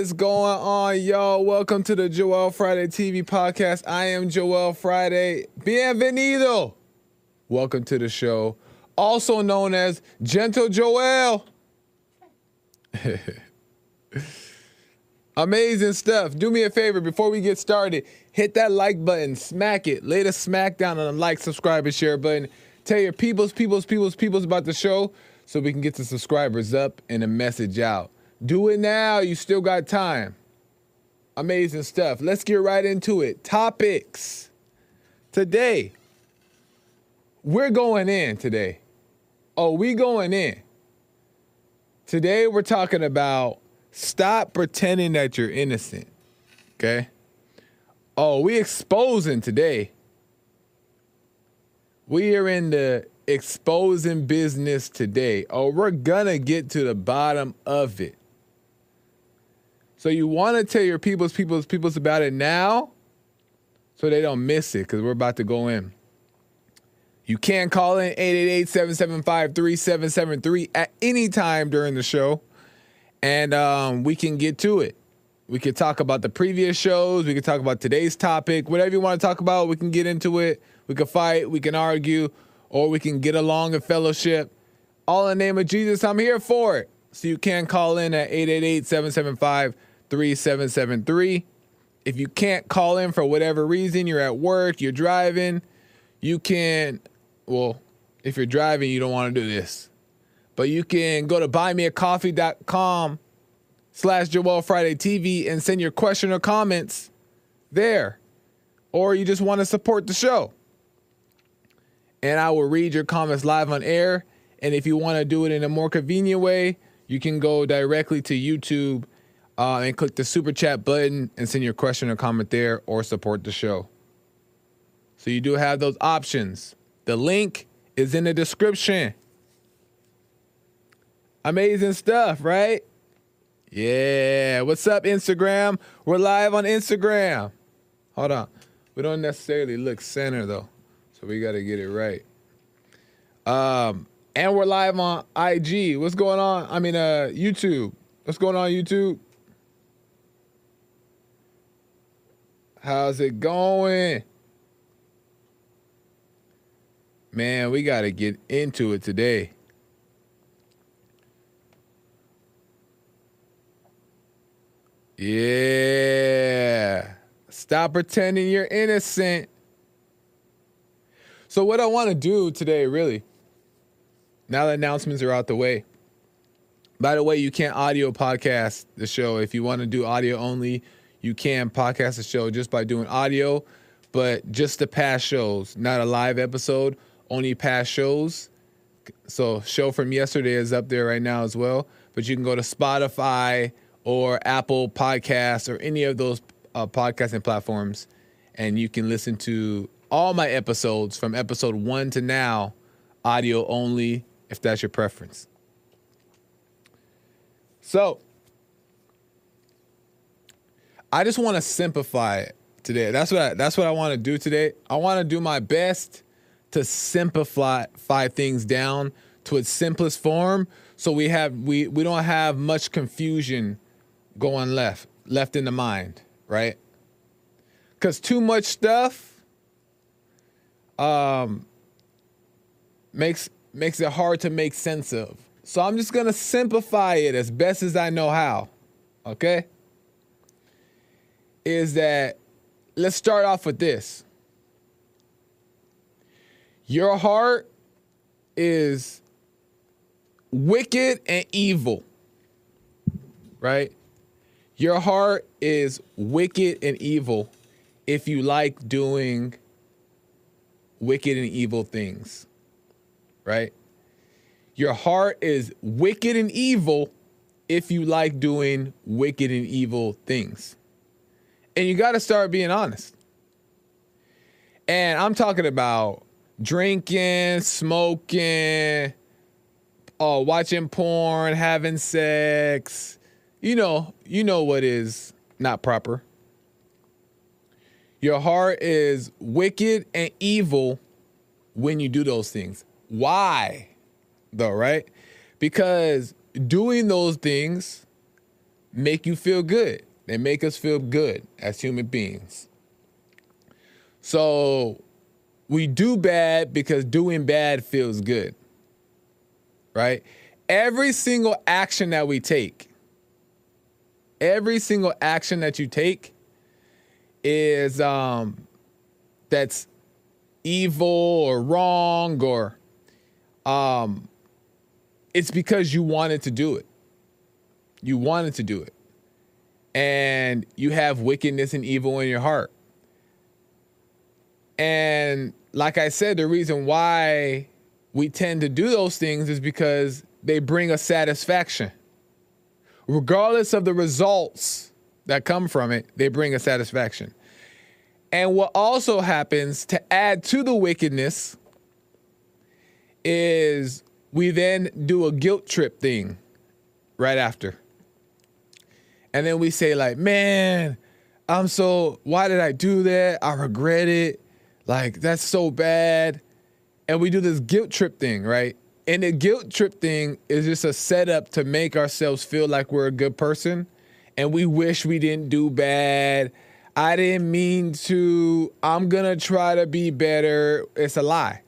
Is going on, y'all? Welcome to the Joel Friday TV podcast. I am Joel Friday. Bienvenido. Welcome to the show, also known as Gentle Joel. Amazing stuff. Do me a favor before we get started, hit that like button, smack it, lay the smack down on the like, subscribe, and share button. Tell your peoples, peoples, peoples, peoples about the show so we can get the subscribers up and the message out. Do it now. You still got time. Amazing stuff. Let's get right into it. Topics. Today, we're going in today. Oh, we going in. Today, we're talking about stop pretending that you're innocent. Okay? Oh, we exposing today. We are in the exposing business today. Oh, we're gonna get to the bottom of it. So you want to tell your people's people's people's about it now so they don't miss it because we're about to go in. You can call in 888-775-3773 at any time during the show. And um, we can get to it. We could talk about the previous shows. We could talk about today's topic. Whatever you want to talk about, we can get into it. We can fight. We can argue. Or we can get along in fellowship. All in the name of Jesus, I'm here for it. So you can call in at 888 775 3773. If you can't call in for whatever reason, you're at work, you're driving, you can, well, if you're driving, you don't want to do this. But you can go to buymeacoffee.com slash Joel Friday TV and send your question or comments there. Or you just want to support the show. And I will read your comments live on air. And if you want to do it in a more convenient way, you can go directly to YouTube uh, and click the super chat button and send your question or comment there or support the show. So you do have those options. The link is in the description. Amazing stuff, right? Yeah. What's up, Instagram? We're live on Instagram. Hold on. We don't necessarily look center though. So we got to get it right. Um, and we're live on IG. What's going on? I mean, uh, YouTube. What's going on, YouTube? How's it going? Man, we got to get into it today. Yeah. Stop pretending you're innocent. So, what I want to do today, really, now that announcements are out the way. By the way, you can't audio podcast the show. If you want to do audio only, you can podcast the show just by doing audio, but just the past shows, not a live episode, only past shows. So, show from yesterday is up there right now as well. But you can go to Spotify or Apple Podcasts or any of those uh, podcasting platforms, and you can listen to all my episodes from episode one to now, audio only, if that's your preference. So, I just want to simplify today. That's what I, that's what I want to do today. I want to do my best to simplify things down to its simplest form, so we have we we don't have much confusion going left left in the mind, right? Because too much stuff um, makes makes it hard to make sense of. So I'm just gonna simplify it as best as I know how. Okay is that let's start off with this. Your heart is wicked and evil, right? Your heart is wicked and evil if you like doing wicked and evil things, right? Your heart is wicked and evil if you like doing wicked and evil things. And you got to start being honest. And I'm talking about drinking, smoking, oh, watching porn, having sex. You know, you know what is not proper. Your heart is wicked and evil when you do those things. Why? Though, right? Because doing those things make you feel good. They make us feel good as human beings. So we do bad because doing bad feels good. Right? Every single action that we take, every single action that you take is um that's evil or wrong or um it's because you wanted to do it. You wanted to do it. And you have wickedness and evil in your heart. And like I said, the reason why we tend to do those things is because they bring us satisfaction. Regardless of the results that come from it, they bring us satisfaction. And what also happens to add to the wickedness is we then do a guilt trip thing right after. And then we say, like, man, I'm so, why did I do that? I regret it. Like, that's so bad. And we do this guilt trip thing, right? And the guilt trip thing is just a setup to make ourselves feel like we're a good person. And we wish we didn't do bad. I didn't mean to. I'm going to try to be better. It's a lie.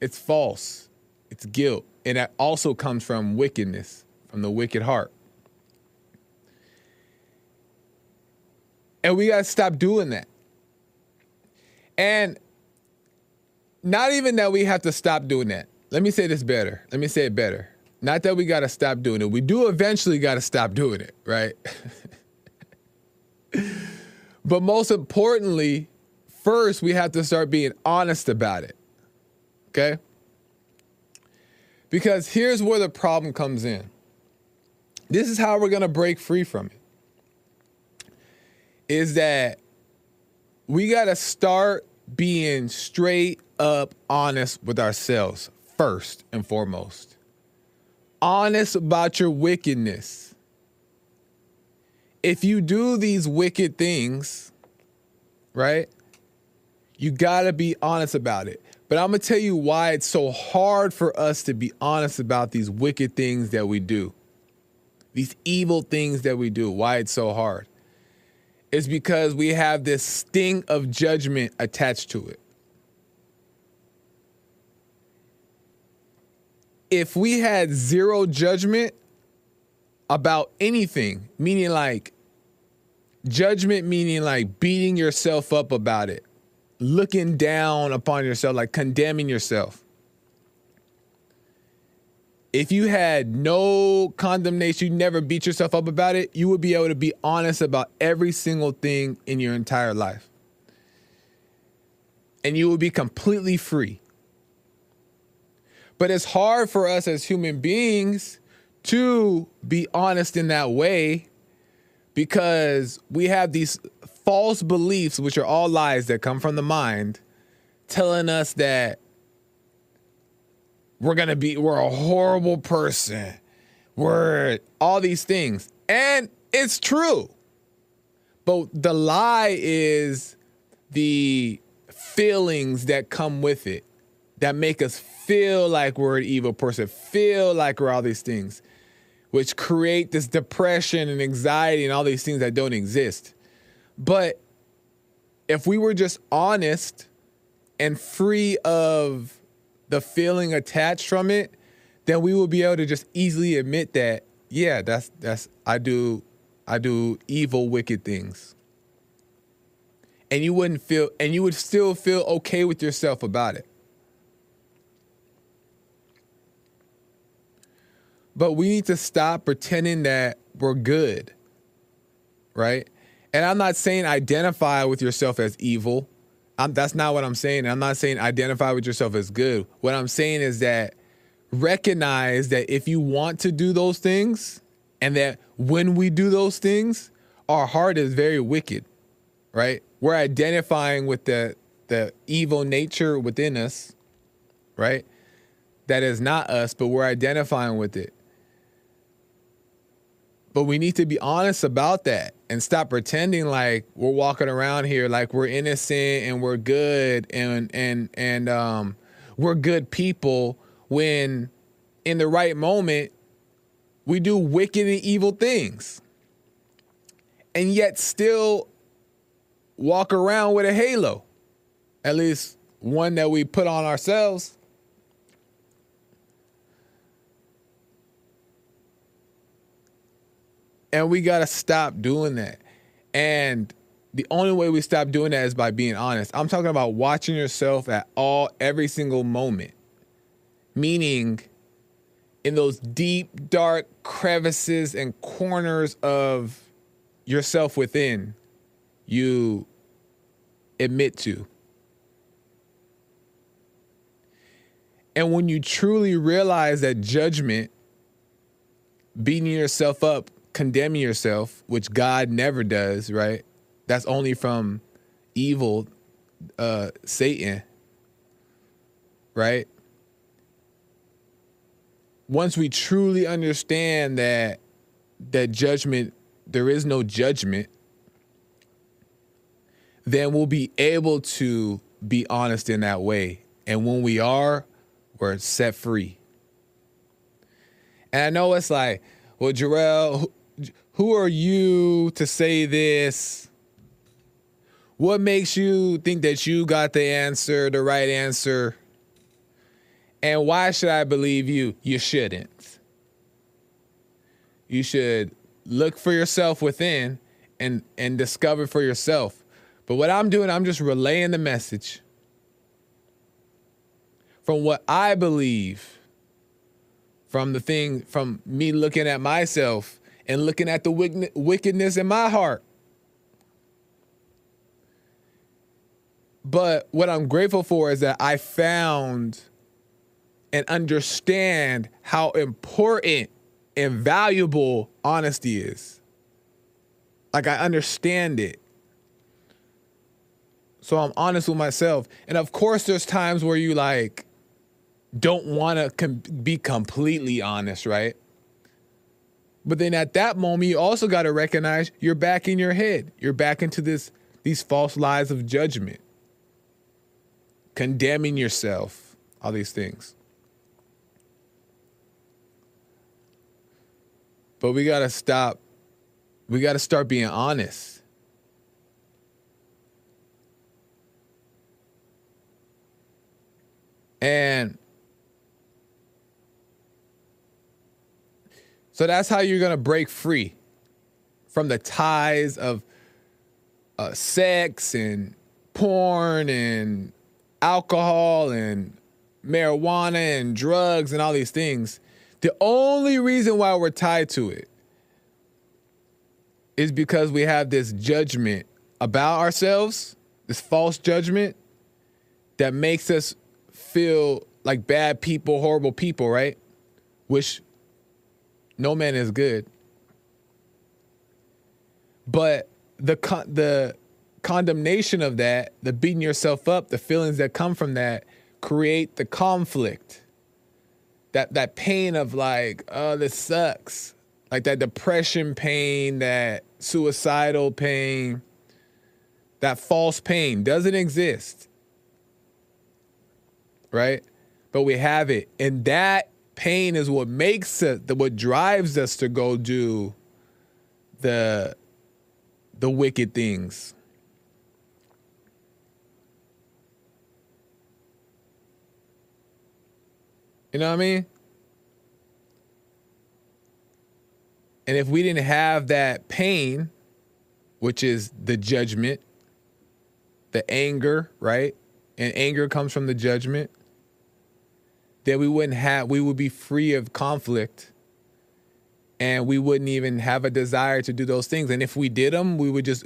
It's false. It's guilt. And that also comes from wickedness, from the wicked heart. And we got to stop doing that. And not even that we have to stop doing that. Let me say this better. Let me say it better. Not that we got to stop doing it. We do eventually got to stop doing it, right? but most importantly, first we have to start being honest about it. Okay? Because here's where the problem comes in. This is how we're going to break free from it. Is that we got to start being straight up honest with ourselves first and foremost. Honest about your wickedness. If you do these wicked things, right? You got to be honest about it. But I'm going to tell you why it's so hard for us to be honest about these wicked things that we do. These evil things that we do. Why it's so hard is because we have this sting of judgment attached to it. If we had zero judgment about anything, meaning like judgment, meaning like beating yourself up about it, looking down upon yourself, like condemning yourself. If you had no condemnation, you never beat yourself up about it, you would be able to be honest about every single thing in your entire life. And you would be completely free. But it's hard for us as human beings to be honest in that way because we have these false beliefs, which are all lies that come from the mind, telling us that we're gonna be, we're a horrible person, we're all these things. And it's true. But the lie is the feelings that come with it that make us feel like we're an evil person, feel like we're all these things, which create this depression and anxiety and all these things that don't exist. But if we were just honest and free of the feeling attached from it, then we will be able to just easily admit that, yeah, that's that's I do I do evil, wicked things. And you wouldn't feel and you would still feel okay with yourself about it. But we need to stop pretending that we're good. Right? And I'm not saying identify with yourself as evil. I'm, that's not what I'm saying. I'm not saying identify with yourself as good. What I'm saying is that recognize that if you want to do those things, and that when we do those things, our heart is very wicked, right? We're identifying with the the evil nature within us, right? That is not us, but we're identifying with it. But we need to be honest about that and stop pretending like we're walking around here like we're innocent and we're good and and and um we're good people when in the right moment we do wicked and evil things, and yet still walk around with a halo, at least one that we put on ourselves. And we got to stop doing that. And the only way we stop doing that is by being honest. I'm talking about watching yourself at all every single moment. Meaning in those deep dark crevices and corners of yourself within you admit to. And when you truly realize that judgment, beating yourself up, condemning yourself, which God never does, right? That's only from evil uh Satan. Right? Once we truly understand that that judgment there is no judgment, then we'll be able to be honest in that way. And when we are, we're set free. And I know it's like, well, Jarrell, who are you to say this? What makes you think that you got the answer, the right answer? And why should I believe you? You shouldn't. You should look for yourself within and and discover for yourself. But what I'm doing, I'm just relaying the message from what I believe from the thing from me looking at myself and looking at the wickedness in my heart But what I'm grateful for is that I found and understand how important and valuable honesty is. Like I understand it. So I'm honest with myself. And of course there's times where you like don't want to com- be completely honest, right? But then at that moment you also got to recognize you're back in your head. You're back into this these false lies of judgment condemning yourself, all these things. But we got to stop. We got to start being honest. And so that's how you're going to break free from the ties of uh, sex and porn and alcohol and marijuana and drugs and all these things, the only reason why we're tied to it is because we have this judgment about ourselves, this false judgment that makes us feel like bad people, horrible people, right? Which no man is good. But the the condemnation of that, the beating yourself up, the feelings that come from that create the conflict. That that pain of like, oh, this sucks. Like that depression pain, that suicidal pain, that false pain doesn't exist. Right? But we have it. And that pain is what makes it what drives us to go do the the wicked things You know what I mean? And if we didn't have that pain, which is the judgment, the anger, right? And anger comes from the judgment, then we wouldn't have, we would be free of conflict and we wouldn't even have a desire to do those things. And if we did them, we would just,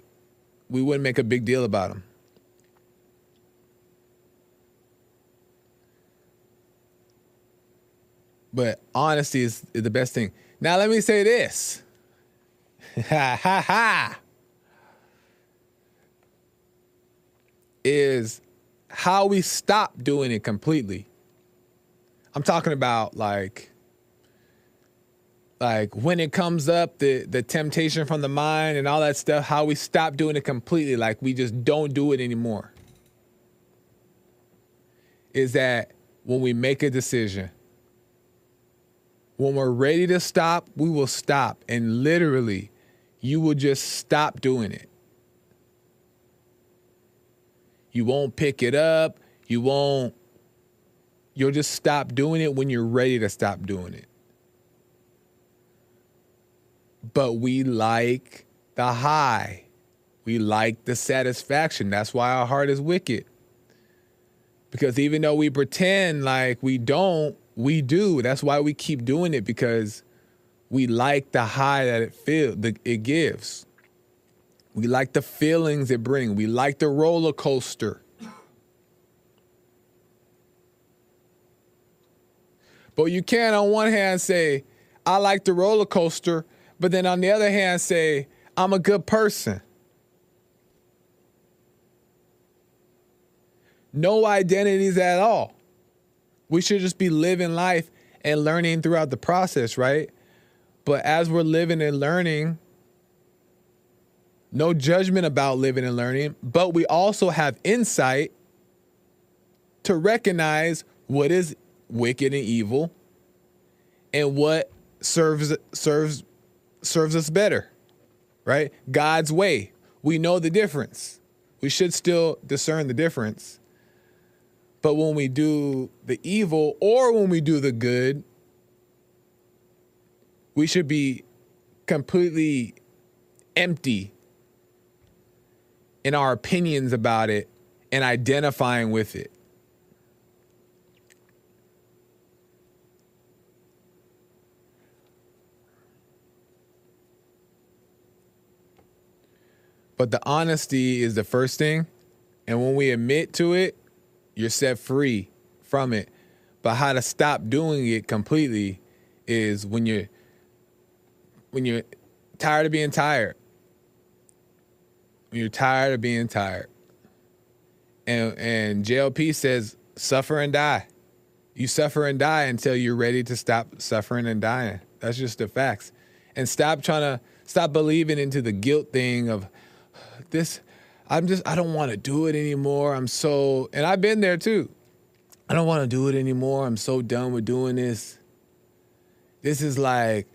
we wouldn't make a big deal about them. But honesty is, is the best thing. Now let me say this. Ha ha ha. Is how we stop doing it completely. I'm talking about like like when it comes up the the temptation from the mind and all that stuff how we stop doing it completely like we just don't do it anymore is that when we make a decision When we're ready to stop, we will stop. And literally, you will just stop doing it. You won't pick it up. You won't, you'll just stop doing it when you're ready to stop doing it. But we like the high. We like the satisfaction. That's why our heart is wicked. Because even though we pretend like we don't, we do. That's why we keep doing it because we like the high that it feel the, it gives. We like the feelings it brings. We like the roller coaster. But you can't on one hand say, I like the roller coaster, but then on the other hand say, I'm a good person. No identities at all. We should just be living life and learning throughout the process, right? But as we're living and learning, no judgment about living and learning, but we also have insight to recognize what is wicked and evil and what serves serves serves us better. Right? God's way. We know the difference. We should still discern the difference. But when we do the evil or when we do the good, we should be completely empty in our opinions about it and identifying with it. But the honesty is the first thing. And when we admit to it, you're set free from it. But how to stop doing it completely is when you're when you're tired of being tired. When you're tired of being tired. And and JLP says suffer and die. You suffer and die until you're ready to stop suffering and dying. That's just the facts. And stop trying to stop believing into the guilt thing of this I'm just I don't want to do it anymore. I'm so and I've been there too. I don't want to do it anymore. I'm so done with doing this. This is like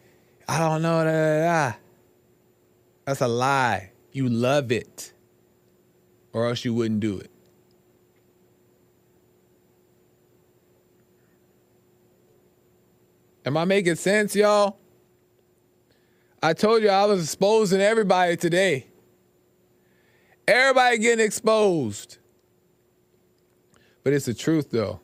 I don't know. Da, da, da. That's a lie. You love it, or else you wouldn't do it. Am I making sense, y'all? I told you I was exposing everybody today. Everybody getting exposed. But it's the truth, though.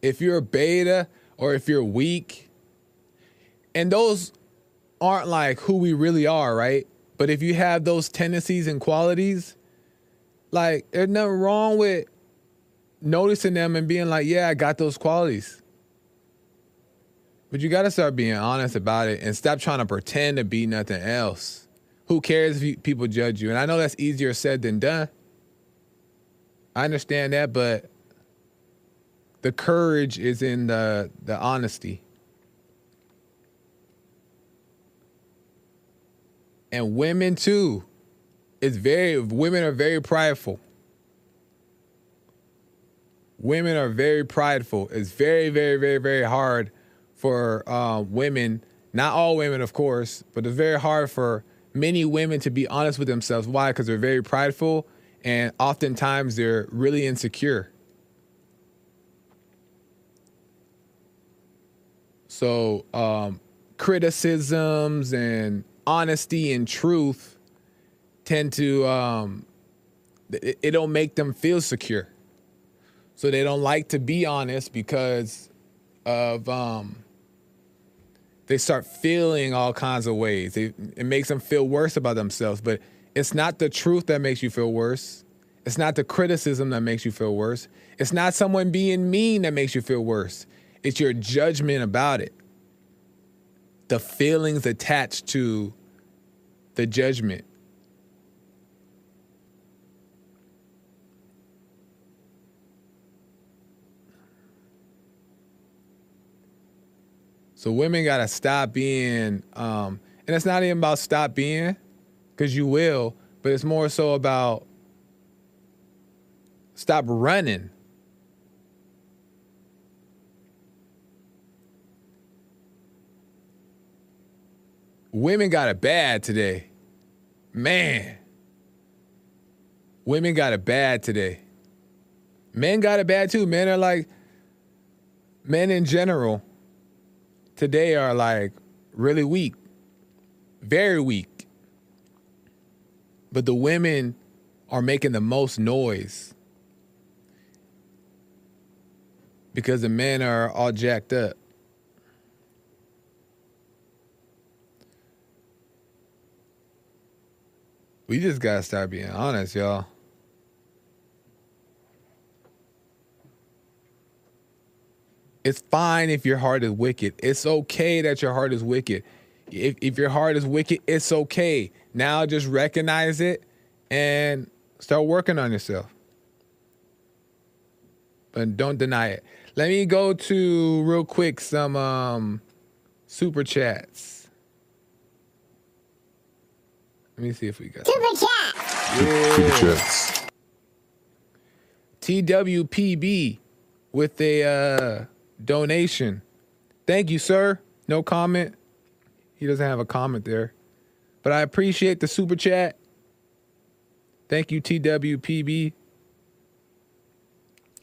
If you're a beta or if you're weak, and those aren't like who we really are, right? But if you have those tendencies and qualities, like there's nothing wrong with noticing them and being like, yeah, I got those qualities. But you got to start being honest about it and stop trying to pretend to be nothing else. Who cares if you, people judge you? And I know that's easier said than done. I understand that, but the courage is in the the honesty. And women too. It's very women are very prideful. Women are very prideful. It's very, very, very, very hard for uh, women, not all women, of course, but it's very hard for many women to be honest with themselves. Why? Because they're very prideful and oftentimes they're really insecure. So, um, criticisms and honesty and truth tend to, um, it, it don't make them feel secure. So they don't like to be honest because of um, they start feeling all kinds of ways. It, it makes them feel worse about themselves. But it's not the truth that makes you feel worse. It's not the criticism that makes you feel worse. It's not someone being mean that makes you feel worse. It's your judgment about it. The feelings attached to the judgment. So women gotta stop being, um, and it's not even about stop being, because you will, but it's more so about Stop running. Women got it bad today. Man. Women got it bad today. Men got it bad too. Men are like, men in general today are like really weak, very weak. But the women are making the most noise because the men are all jacked up. We just gotta start being honest, y'all. It's fine if your heart is wicked. It's okay that your heart is wicked. If, if your heart is wicked, it's okay. Now just recognize it and start working on yourself. But don't deny it. Let me go to real quick some um, super chats. Let me see if we got Super chat. Super chats. TWPB with a uh, donation. Thank you, sir. No comment. He doesn't have a comment there. But I appreciate the super chat. Thank you, TWPB.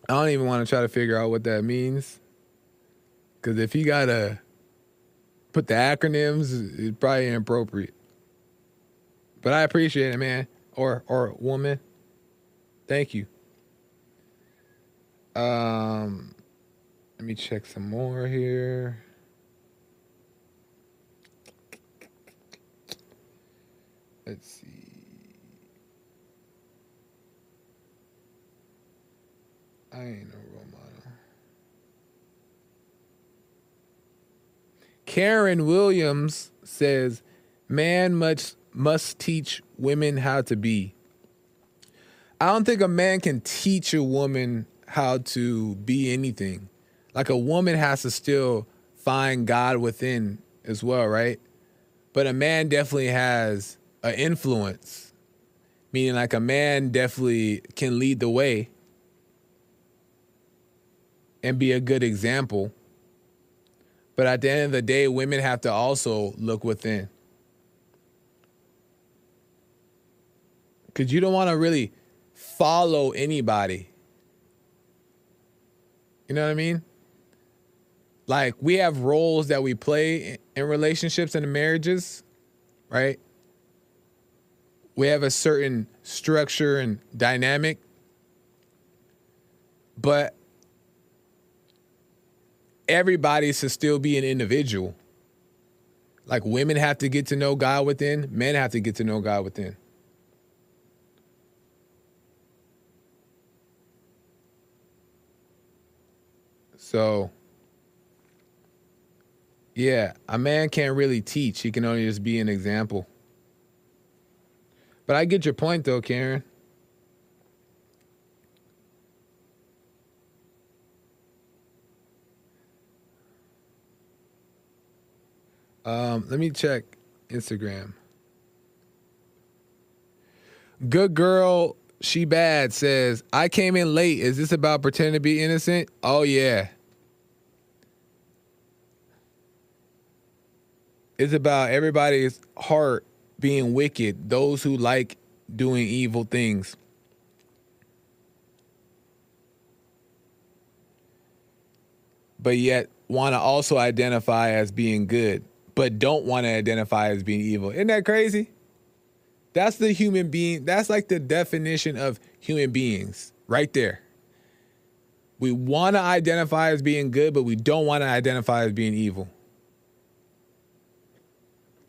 I don't even want to try to figure out what that means. Because if he got to put the acronyms, it's probably inappropriate. But I appreciate it, man. Or or woman. Thank you. Um let me check some more here. Let's see. I ain't no role model. Karen Williams says, "Man must must teach women how to be." I don't think a man can teach a woman how to be anything. Like a woman has to still find God within as well, right? But a man definitely has an influence, meaning like a man definitely can lead the way and be a good example. But at the end of the day, women have to also look within. Because you don't want to really follow anybody. You know what I mean? Like we have roles that we play in relationships and in marriages, right? We have a certain structure and dynamic. But everybody should still be an individual. Like women have to get to know God within, men have to get to know God within. So, yeah, a man can't really teach. He can only just be an example. But I get your point, though, Karen. Um, let me check Instagram. Good girl, she bad says, I came in late. Is this about pretending to be innocent? Oh, yeah. It's about everybody's heart being wicked, those who like doing evil things. But yet want to also identify as being good, but don't want to identify as being evil. Isn't that crazy? That's the human being. That's like the definition of human beings right there. We want to identify as being good, but we don't want to identify as being evil.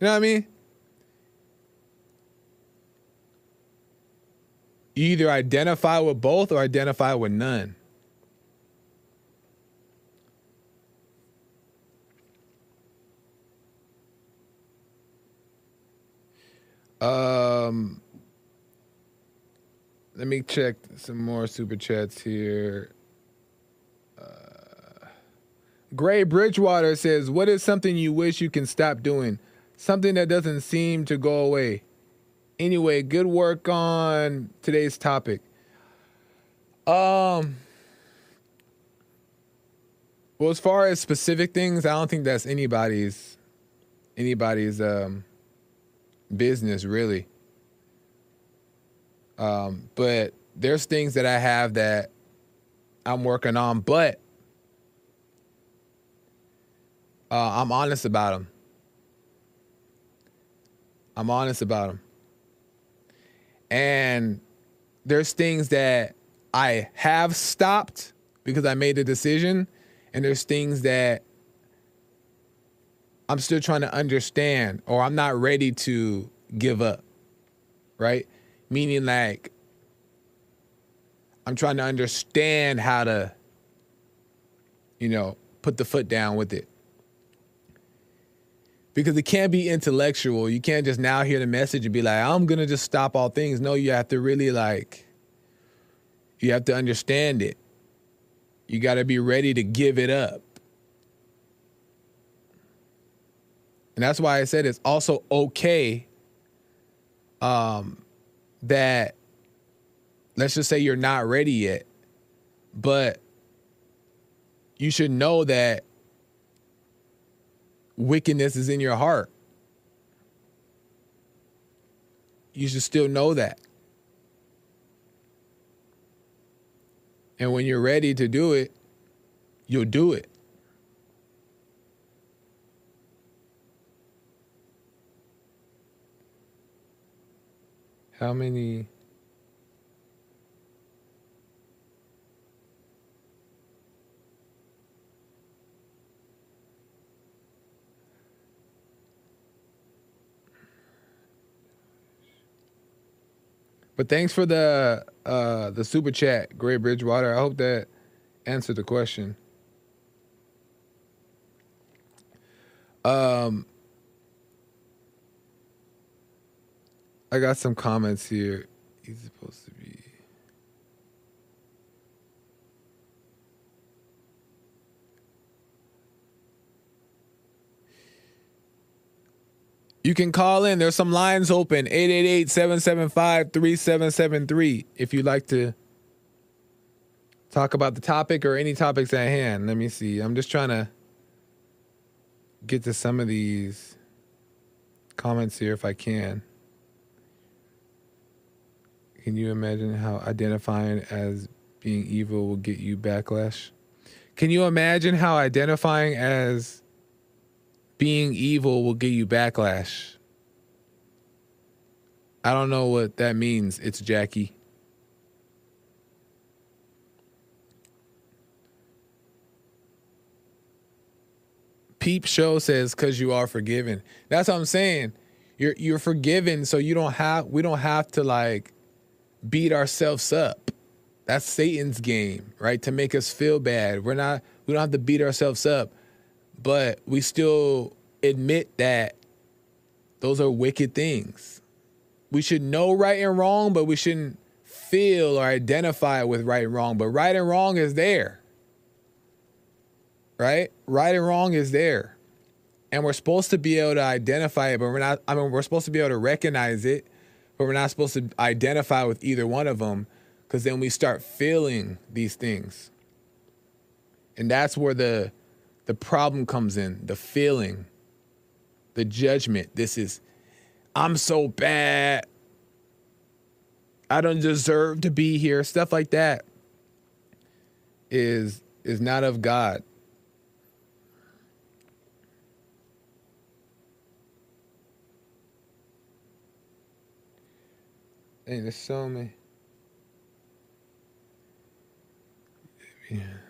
You know what I mean? You either identify with both or identify with none. Um, let me check some more super chats here. Uh, Gray Bridgewater says, "What is something you wish you can stop doing? Something that doesn't seem to go away." Anyway, good work on today's topic. Um. Well, as far as specific things, I don't think that's anybody's anybody's um, business really. Um, but there's things that I have that I'm working on, but uh, I'm honest about them. I'm honest about them. And there's things that I have stopped because I made a decision, and there's things that I'm still trying to understand or I'm not ready to give up. Right? Meaning like I'm trying to understand how to you know, put the foot down with it. Because it can't be intellectual. You can't just now hear the message and be like, I'm going to just stop all things. No, you have to really like you have to understand it. You got to be ready to give it up. And that's why I said it's also okay um, that, let's just say you're not ready yet, but you should know that wickedness is in your heart. You should still know that. And when you're ready to do it, you'll do it. How many? But thanks for the uh, the super chat, Great Bridgewater. I hope that answered the question. Um, I got some comments here. He's supposed to be. You can call in. There's some lines open 888 775 3773 if you'd like to talk about the topic or any topics at hand. Let me see. I'm just trying to get to some of these comments here if I can. Can you imagine how identifying as being evil will get you backlash? Can you imagine how identifying as being evil will get you backlash? I don't know what that means. It's Jackie. Peep Show says cuz you are forgiven. That's what I'm saying. You're you're forgiven so you don't have we don't have to like beat ourselves up. That's Satan's game, right? To make us feel bad. We're not we don't have to beat ourselves up, but we still admit that those are wicked things. We should know right and wrong, but we shouldn't feel or identify with right and wrong. But right and wrong is there. Right? Right and wrong is there. And we're supposed to be able to identify it, but we're not I mean we're supposed to be able to recognize it but we're not supposed to identify with either one of them because then we start feeling these things. And that's where the the problem comes in, the feeling, the judgment. This is I'm so bad. I don't deserve to be here. Stuff like that is is not of God. Hey, there's so many. Yeah.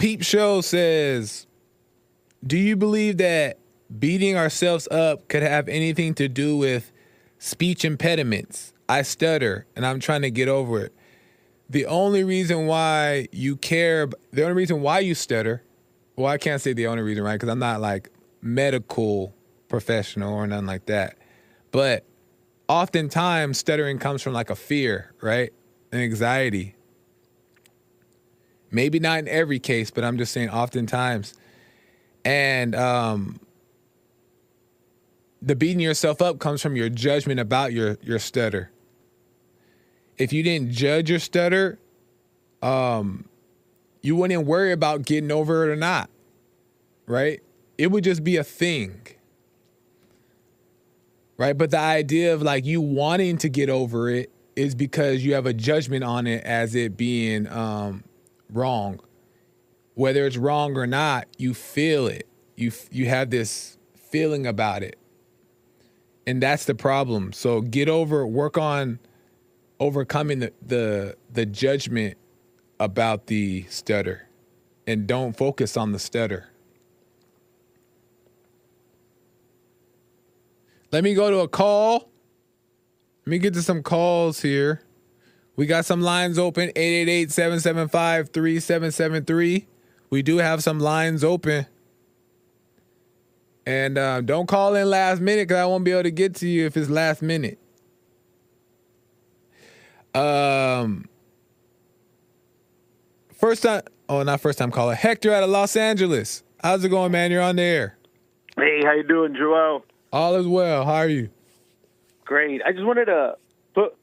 Peep Show says, Do you believe that beating ourselves up could have anything to do with speech impediments? I stutter and I'm trying to get over it. The only reason why you care, the only reason why you stutter, well, I can't say the only reason, right? Because I'm not like medical professional or nothing like that. But oftentimes stuttering comes from like a fear, right? An anxiety. Maybe not in every case, but I'm just saying oftentimes. And um the beating yourself up comes from your judgment about your your stutter. if you didn't judge your stutter, um, you wouldn't worry about getting over it or not, right? It would just be a thing, right? But the idea of like you wanting to get over it is because you have a judgment on it as it being um, wrong. Whether it's wrong or not, you feel it. You you have this feeling about it, and that's the problem. So get over, work on overcoming the the, the judgment about the stutter, and don't focus on the stutter. Let me go to a call. Let me get to some calls here. We got some lines open 888 775 3773. We do have some lines open. And uh, don't call in last minute because I won't be able to get to you if it's last minute. Um, first time, oh, not first time caller. Hector out of Los Angeles. How's it going, man? You're on the air. Hey, how you doing, Joel? All is well. How are you? Great. I just wanted to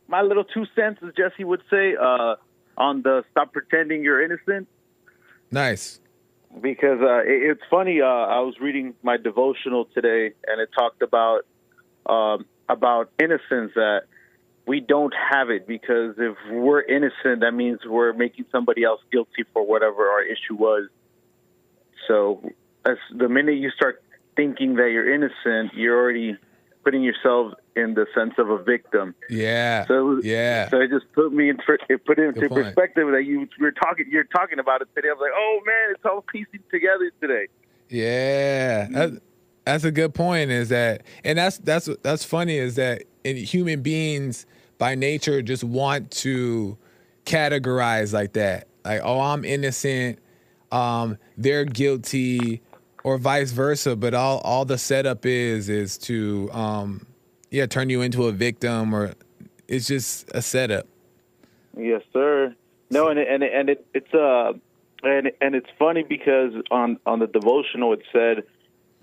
my little two cents, as Jesse would say, uh, on the stop pretending you're innocent. Nice. Because uh, it, it's funny. Uh, I was reading my devotional today, and it talked about um, about innocence that we don't have it because if we're innocent, that means we're making somebody else guilty for whatever our issue was. So, as the minute you start thinking that you're innocent, you're already putting yourself in the sense of a victim. Yeah. So was, yeah. So it just put me in it put it into perspective that you you're talking you're talking about it today. I was like, oh man, it's all piecing together today. Yeah, that's, that's a good point. Is that and that's that's that's funny. Is that in human beings by nature just want to categorize like that. Like, oh, I'm innocent. Um, they're guilty, or vice versa. But all all the setup is is to um, yeah, turn you into a victim, or it's just a setup. Yes, sir. No, and it, and it, and it, it's uh and and it's funny because on on the devotional it said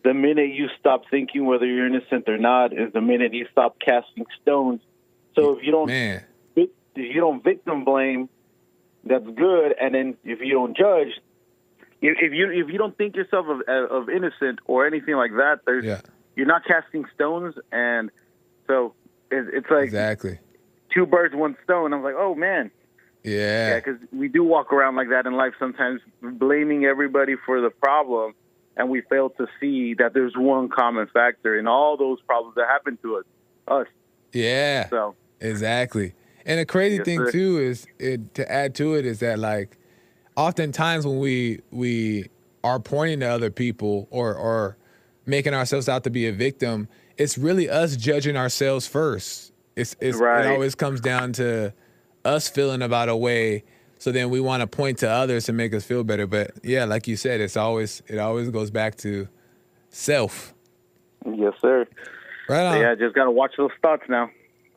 the minute you stop thinking whether you're innocent or not is the minute you stop casting stones. So if you don't Man, if you don't victim blame, that's good. And then if you don't judge, if you if you don't think yourself of of innocent or anything like that, there's yeah, you're not casting stones, and so it, it's like exactly. two birds, one stone. I'm like, oh man, yeah, Yeah, because we do walk around like that in life sometimes, blaming everybody for the problem, and we fail to see that there's one common factor in all those problems that happen to us. Us. yeah. So Exactly. And the crazy Yes, thing sir. too is it, to add to it is that like oftentimes when we we are pointing to other people or or making ourselves out to be a victim, it's really us judging ourselves first. It's, it's Right. it always comes down to us feeling about a way. So then we want to point to others to make us feel better. But yeah, like you said, it's always it always goes back to self. yes, sir. Right on. yeah, just gotta watch those thoughts now.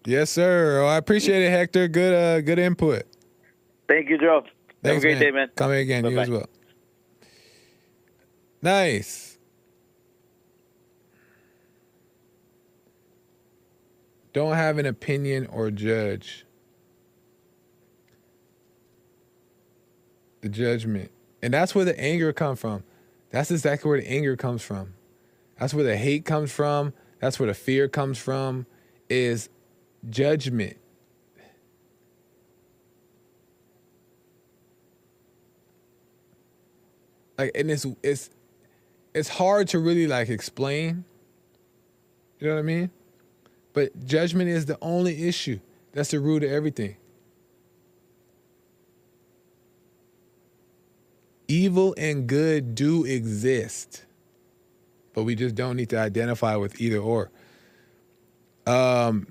Yes, sir. Oh, I appreciate it, Hector. Good uh good input. Thank you, Joe. Have a Thanks, great day, man. Come here again. You Bye-bye. as well. Nice. Don't have an opinion or judge. The judgment. And that's where the anger comes from. That's exactly where the anger comes from. That's where the hate comes from. That's where the fear comes from is judgment. like and it's it's it's hard to really like explain you know what i mean but judgment is the only issue that's the root of everything evil and good do exist but we just don't need to identify with either or um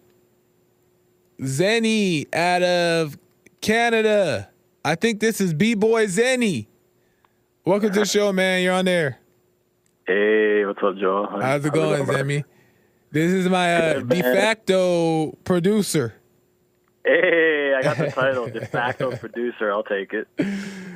zenny out of canada i think this is b-boy zenny Welcome to the show, man. You're on there. Hey, what's up, Joe? How's it going, brother? This is my uh, de facto producer. Hey, I got the title, de facto producer. I'll take it.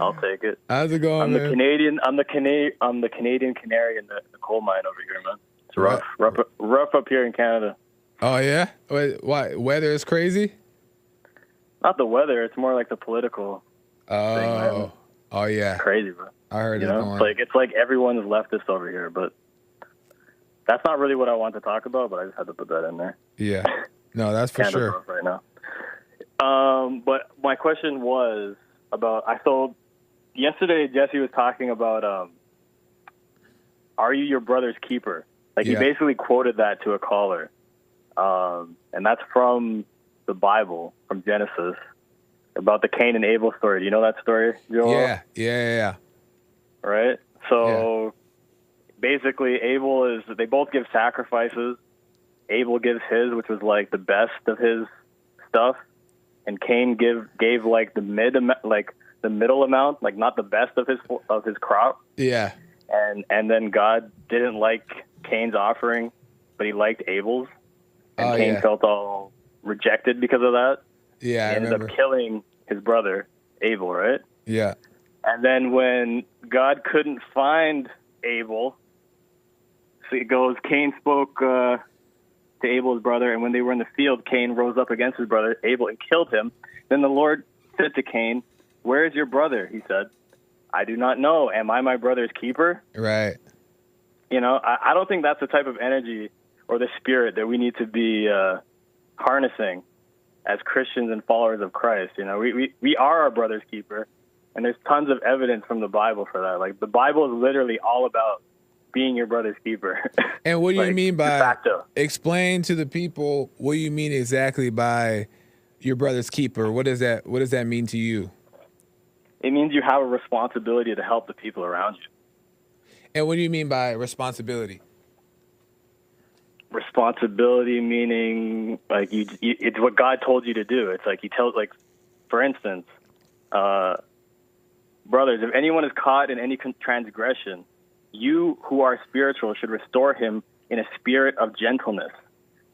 I'll take it. How's it going, I'm the? Canadian. I'm the Cana- I'm the Canadian canary in the, the coal mine over here, man. It's rough, rough, rough up here in Canada. oh yeah. Wait, why? Weather is crazy. Not the weather. It's more like the political. Oh, man. oh yeah. Crazy, bro. I heard You it know, going. it's like it's like everyone's leftist over here, but that's not really what I want to talk about. But I just had to put that in there. yeah. No, that's for sure. right now. Um, but my question was about I told yesterday Jesse was talking about um, are you your brother's keeper? Like Yeah. he basically quoted that to a caller, um, and that's from the Bible from Genesis about the Cain and Abel story. Do you know that story, Joel? Yeah, yeah, yeah, yeah. right? So basically, Abel is they both give sacrifices. Abel gives his, which was like the best of his stuff, and Cain give gave like the mid like the middle amount, like not the best of his of his crop. Yeah. And and then God didn't like Cain's offering, but he liked Abel's, and Oh, Cain yeah. felt all rejected because of that. Yeah, he ended up killing his brother Abel, right? Yeah. And then when God couldn't find Abel, it goes, Cain spoke uh, to Abel's brother, and when they were in the field, Cain rose up against his brother Abel and killed him. Then the Lord said to Cain, Where is your brother? He said, I do not know. Am I my brother's keeper? Right. You know, I, I don't think that's the type of energy or the spirit that we need to be uh, harnessing as Christians and followers of Christ. You know, we, we, we are our brother's keeper, and there's tons of evidence from the Bible for that. Like, the Bible is literally all about being your brother's keeper. And what do you mean by explain to the people what you mean exactly by your brother's keeper? What does that what does that mean to you? It means you have a responsibility to help the people around you. And what do you mean by responsibility? responsibility meaning like you, you it's what god told you to do it's like he tells like for instance uh brothers if anyone is caught in any con- transgression you who are spiritual should restore him in a spirit of gentleness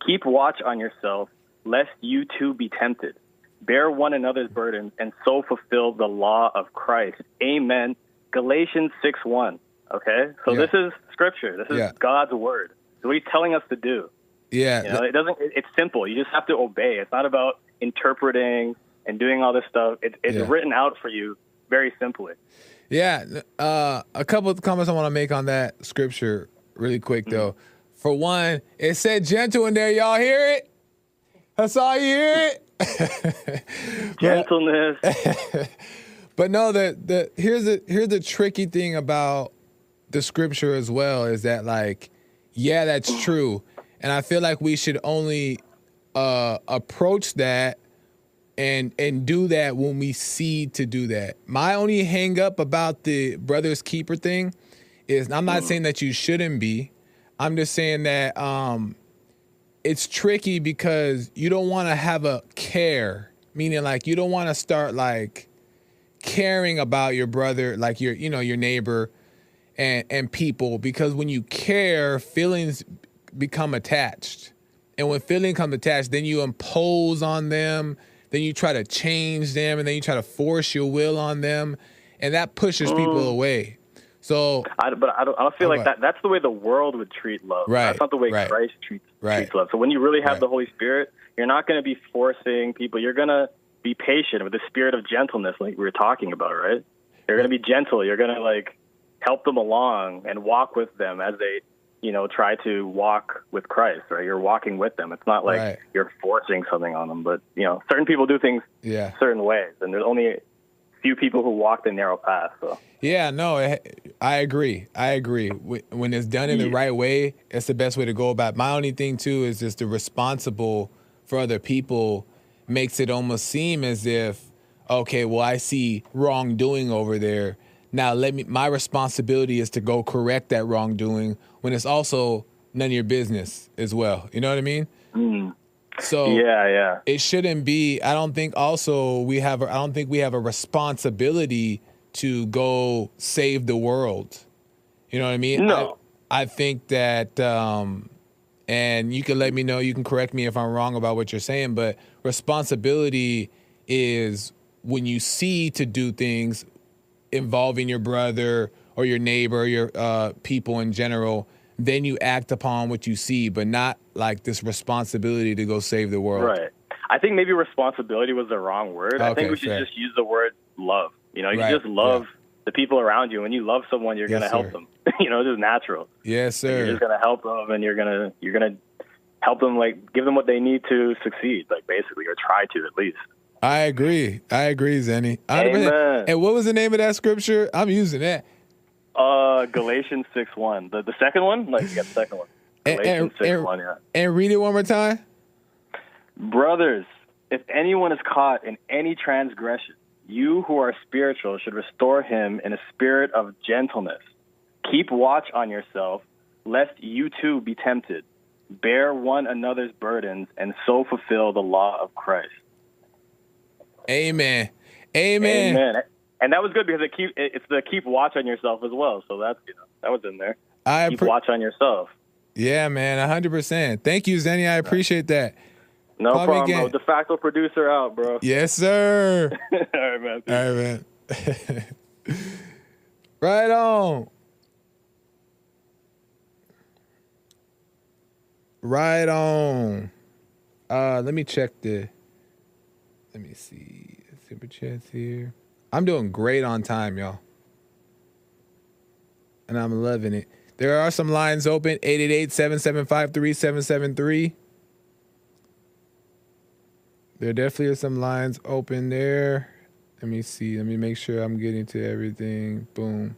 keep watch on yourself lest you too be tempted bear one another's burdens and so fulfill the law of christ amen galatians 6 1 okay so Yeah. this is scripture this is Yeah. god's word so what he's telling us to do Yeah. you know, it doesn't. it- It's simple. You just have to obey. It's not about interpreting and doing all this stuff. It, it's Yeah. written out for you very simply. Yeah, uh, a couple of comments I want to make on that scripture really quick though. For one, it said gentle in there. Y'all hear it? That's all you hear it. Gentleness. But no, the the here's the here's the tricky thing about the scripture as well is that like, yeah, that's true, and I feel like we should only uh, approach that and and do that when we see to do that. My only hang up about the brothers keeper thing is I'm not saying that you shouldn't be. I'm just saying that um it's tricky because you don't want to have a care, meaning like you don't want to start like caring about your brother, like your you know your neighbor and and people because when you care, feelings become attached. And when feelings come attached, then you impose on them, then you try to change them, and then you try to force your will on them, and that pushes people mm. away. So I, but I don't, I don't feel like that. That's the way the world would treat love. Right, That's not the way right. Christ treats, Right. treats love. So when you really have Right. the Holy Spirit, you're not going to be forcing people. You're going to be patient with the spirit of gentleness, like we were talking about, right? You're going to be gentle. You're going to like help them along and walk with them as they, you know, try to walk with Christ. Right? You're walking with them. It's not like Right. you're forcing something on them. But you know, certain people do things yeah. certain ways, and there's only a few people who walk the narrow path. So. Yeah, no, eh, I agree. I agree. When it's done in the Yeah. right way, it's the best way to go about. it. My only thing too is just the responsible for other people makes it almost seem as if, okay, well, I see wrongdoing over there. Now let me. My responsibility is to go correct that wrongdoing when it's also none of your business as well. You know what I mean? So Yeah, yeah. it shouldn't be i don't think also we have I don't think we have a responsibility to go save the world you know what i mean No. i, I think that um and you can let me know you can correct me if i'm wrong about what you're saying but responsibility is when you see to do things involving your brother or your neighbor or your uh, people in general then you act upon what you see but not like this responsibility to go save the world Right. I think maybe responsibility was the wrong word. I think we should fair. just use the word love. You know, you Right, just love yeah. the people around you. When you love someone, you're Yes, gonna help sir. them. you know, it's just natural. Yes, sir. You're just gonna help them, and you're gonna you're gonna help them like give them what they need to succeed, like basically, or try to at least. I agree. I agree, Zenny. Amen. And what was the name of that scripture? I'm using that. Uh, Galatians six one. The the second one, like yeah, the second one. And- Galatians and- six and- one. Yeah. And read it one more time. Brothers, if anyone is caught in any transgression, you who are spiritual should restore him in a spirit of gentleness. Keep watch on yourself, lest you too be tempted. Bear one another's burdens, and so fulfill the law of Christ. Amen. Amen. Amen. And that was good because it keep it's the keep watch on yourself as well. So that's you know that was in there. I Keep appre- watch on yourself. yeah, man, 100%. Thank you, Zenny. I appreciate that. No Call problem, bro. De facto producer out, bro. Yes, sir. All right, man. All right, man. right on. Right on. Uh, let me check the. Let me see super chats here. I'm doing great on time, y'all, and I'm loving it. There are some lines open 888-775-3773. There definitely are some lines open there. Let me see. Let me make sure I'm getting to everything. Boom.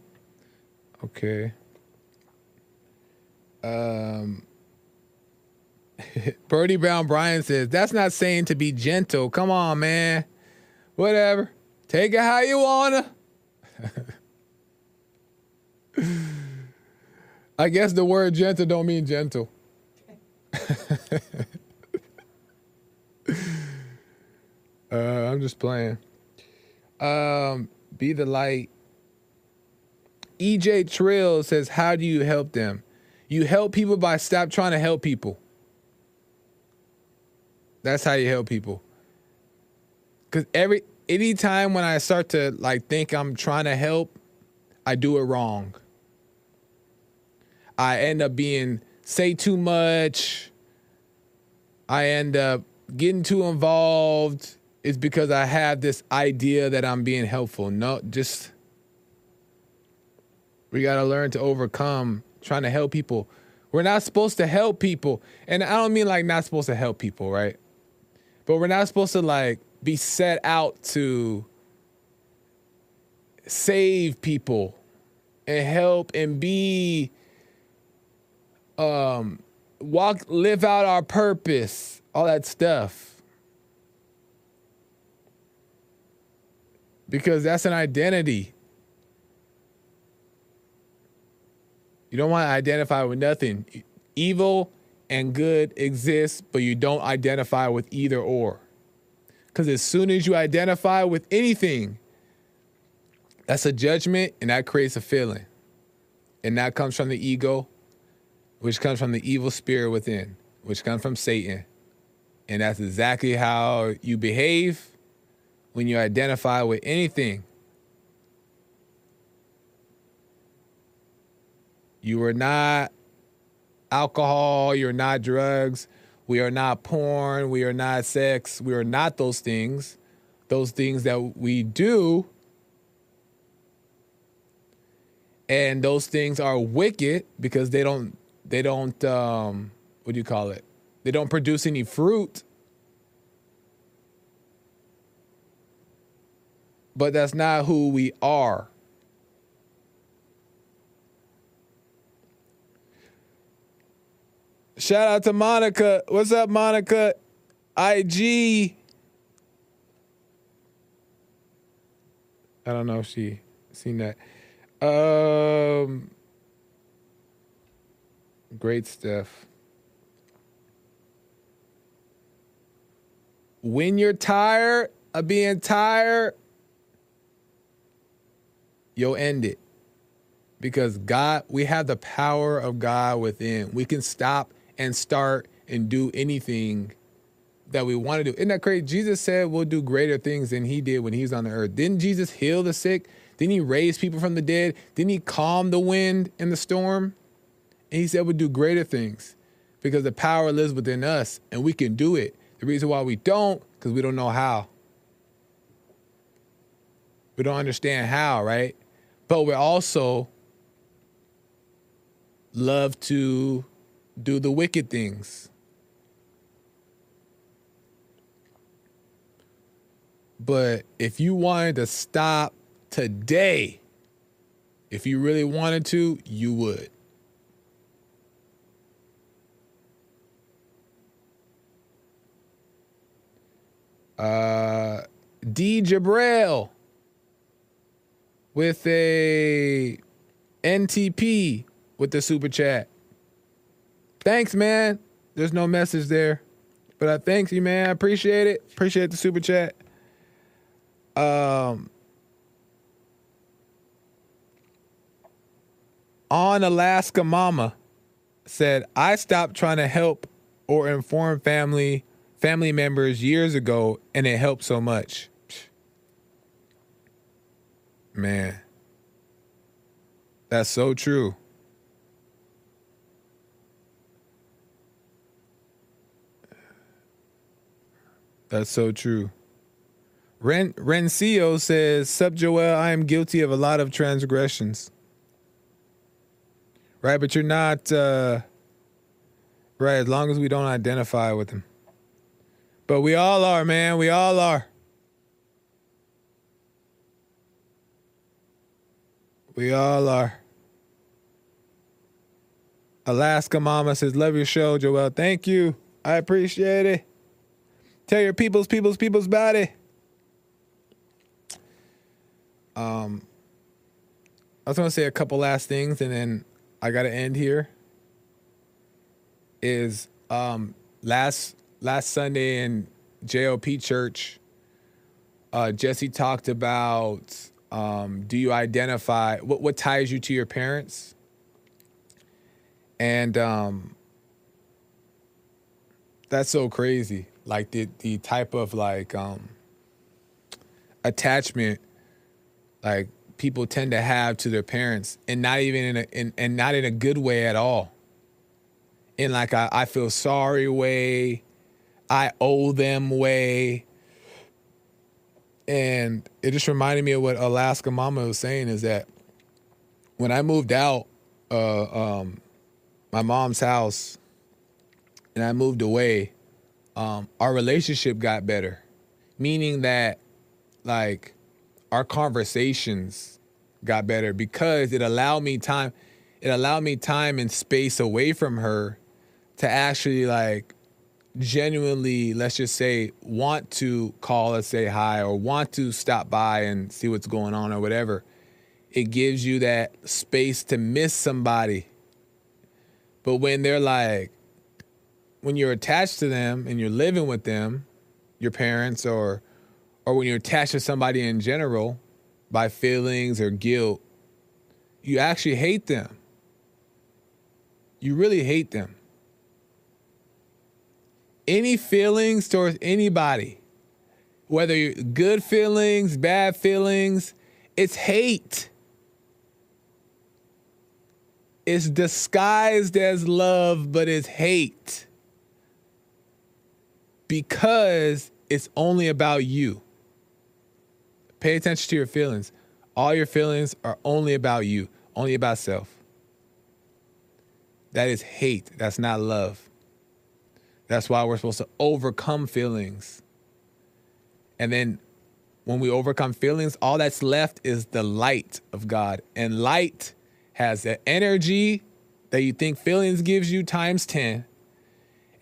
Okay. Um Birdie Brown Brian says, that's not saying to be gentle. Come on, man. Whatever. Take it how you wanna. I guess the word gentle don't mean gentle. uh, I'm just playing. Um, be the light. EJ Trill says, How do you help them? You help people by stop trying to help people. That's how you help people. Cause every anytime when I start to like think I'm trying to help, I do it wrong. I end up being say too much. I end up getting too involved. It's because I have this idea that I'm being helpful. No, just we got to learn to overcome trying to help people. We're not supposed to help people. And I don't mean like not supposed to help people, right? But we're not supposed to like be set out to save people and help and be um walk live out our purpose, all that stuff. Because that's an identity. You don't want to identify with nothing. Evil and good exist, but you don't identify with either or. Because as soon as you identify with anything, that's a judgment and that creates a feeling. And that comes from the ego, which comes from the evil spirit within, which comes from Satan. And that's exactly how you behave when you identify with anything. You are not alcohol, you're not drugs, we are not porn, we are not sex, we are not those things. Those things that we do and those things are wicked because they don't they don't um what do you call it? They don't produce any fruit. But that's not who we are. Shout out to Monica. What's up, Monica? IG. I don't know if she seen that. Um, great stuff. When you're tired of being tired, you'll end it. Because God, we have the power of God within. We can stop and start and do anything that we want to do. Isn't that crazy? Jesus said we'll do greater things than he did when he was on the earth. Didn't Jesus heal the sick? Didn't he raise people from the dead? Didn't he calm the wind and the storm? And he said we'll do greater things because the power lives within us and we can do it. The reason why we don't, because we don't know how. We don't understand how, right? But we also love to do the wicked things. But if you wanted to stop today, if you really wanted to, you would. Uh, D. With a NTP with the super chat. Thanks, man. There's no message there, but I thanks you, man. I appreciate it. Appreciate the super chat. Um, on Alaska Mama said, I stopped trying to help or inform family family members years ago and it helped so much. Man. That's so true. That's so true. Ren Rencio says, Sup Joel, I am guilty of a lot of transgressions. Right, but you're not uh right, as long as we don't identify with them. But we all are, man. We all are. We all are. Alaska Mama says, Love your show, Joel. Thank you. I appreciate it. Tell your peoples, peoples, peoples about it. Um, I was gonna say a couple last things, and then I gotta end here. Is um last last Sunday in JLP church, uh, Jesse talked about um, do you identify what what ties you to your parents, and um, that's so crazy. Like the the type of like um, attachment like people tend to have to their parents, and not even in a in, and not in a good way at all. In like a I feel sorry way, I owe them way. And it just reminded me of what Alaska Mama was saying is that when I moved out uh, um, my mom's house and I moved away, um, our relationship got better. Meaning that, like, our conversations got better because it allowed me time. It allowed me time and space away from her to actually, like, genuinely, let's just say, want to call or say hi or want to stop by and see what's going on or whatever, it gives you that space to miss somebody. But when they're like, when you're attached to them and you're living with them, your parents or or when you're attached to somebody in general by feelings or guilt, you actually hate them. You really hate them any feelings towards anybody, whether you're good feelings, bad feelings, it's hate. It's disguised as love, but it's hate. Because it's only about you. Pay attention to your feelings. All your feelings are only about you, only about self. That is hate. That's not love. That's why we're supposed to overcome feelings. And then when we overcome feelings, all that's left is the light of God. And light has the energy that you think feelings gives you times 10.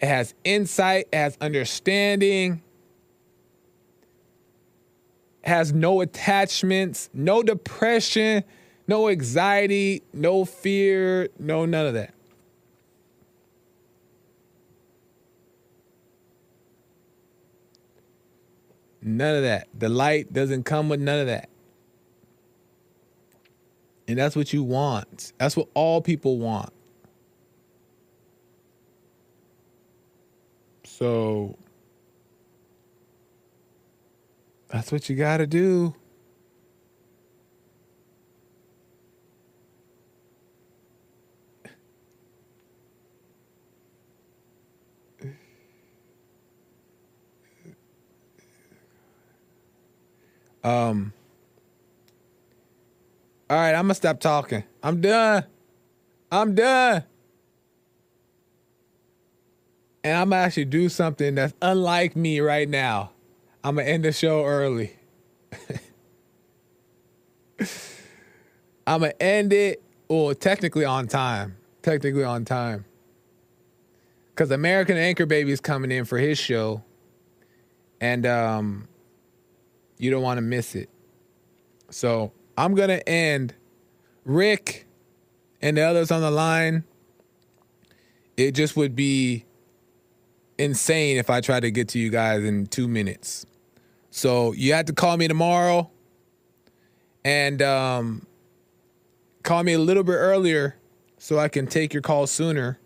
It has insight, it has understanding, it has no attachments, no depression, no anxiety, no fear, no none of that. None of that. The light doesn't come with none of that. And that's what you want. That's what all people want. So that's what you got to do. Um. All right, I'm gonna stop talking. I'm done. I'm done. And I'm gonna actually do something that's unlike me right now. I'm gonna end the show early. I'm gonna end it, well, technically on time. Technically on time. Cause American Anchor Baby is coming in for his show. And um you don't want to miss it. So I'm gonna end Rick and the others on the line. It just would be insane if I tried to get to you guys in two minutes. So you have to call me tomorrow and um, call me a little bit earlier so I can take your call sooner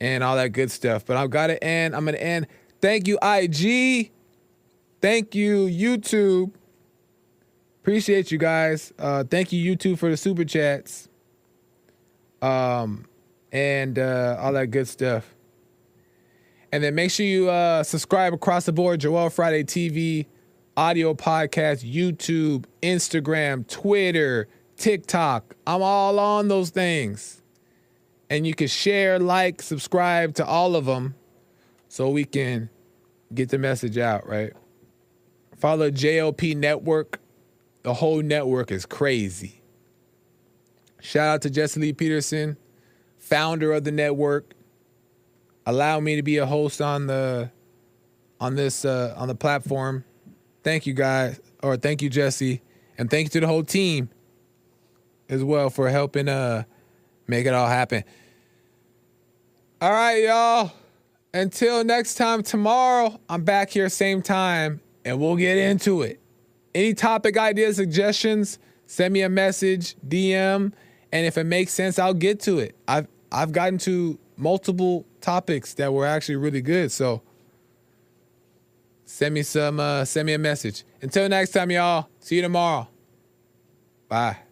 and all that good stuff. But I've got to end. I'm going to end. Thank you, IG. Thank you, YouTube. Appreciate you guys. Uh, thank you, YouTube, for the super chats. Um, and uh, all that good stuff. And then make sure you uh, subscribe across the board, Joel Friday TV, audio podcast, YouTube, Instagram, Twitter, TikTok. I'm all on those things. And you can share, like, subscribe to all of them so we can get the message out, right? Follow JLP Network. The whole network is crazy. Shout out to Jesse Lee Peterson, founder of the network. Allow me to be a host on the on this uh, on the platform. Thank you guys, or thank you Jesse, and thank you to the whole team as well for helping uh make it all happen. All right, y'all. Until next time tomorrow, I'm back here same time and we'll get into it. Any topic ideas, suggestions, send me a message, DM, and if it makes sense, I'll get to it. I've I've gotten to multiple topics that were actually really good, so send me some uh, send me a message. Until next time, y'all. See you tomorrow. Bye.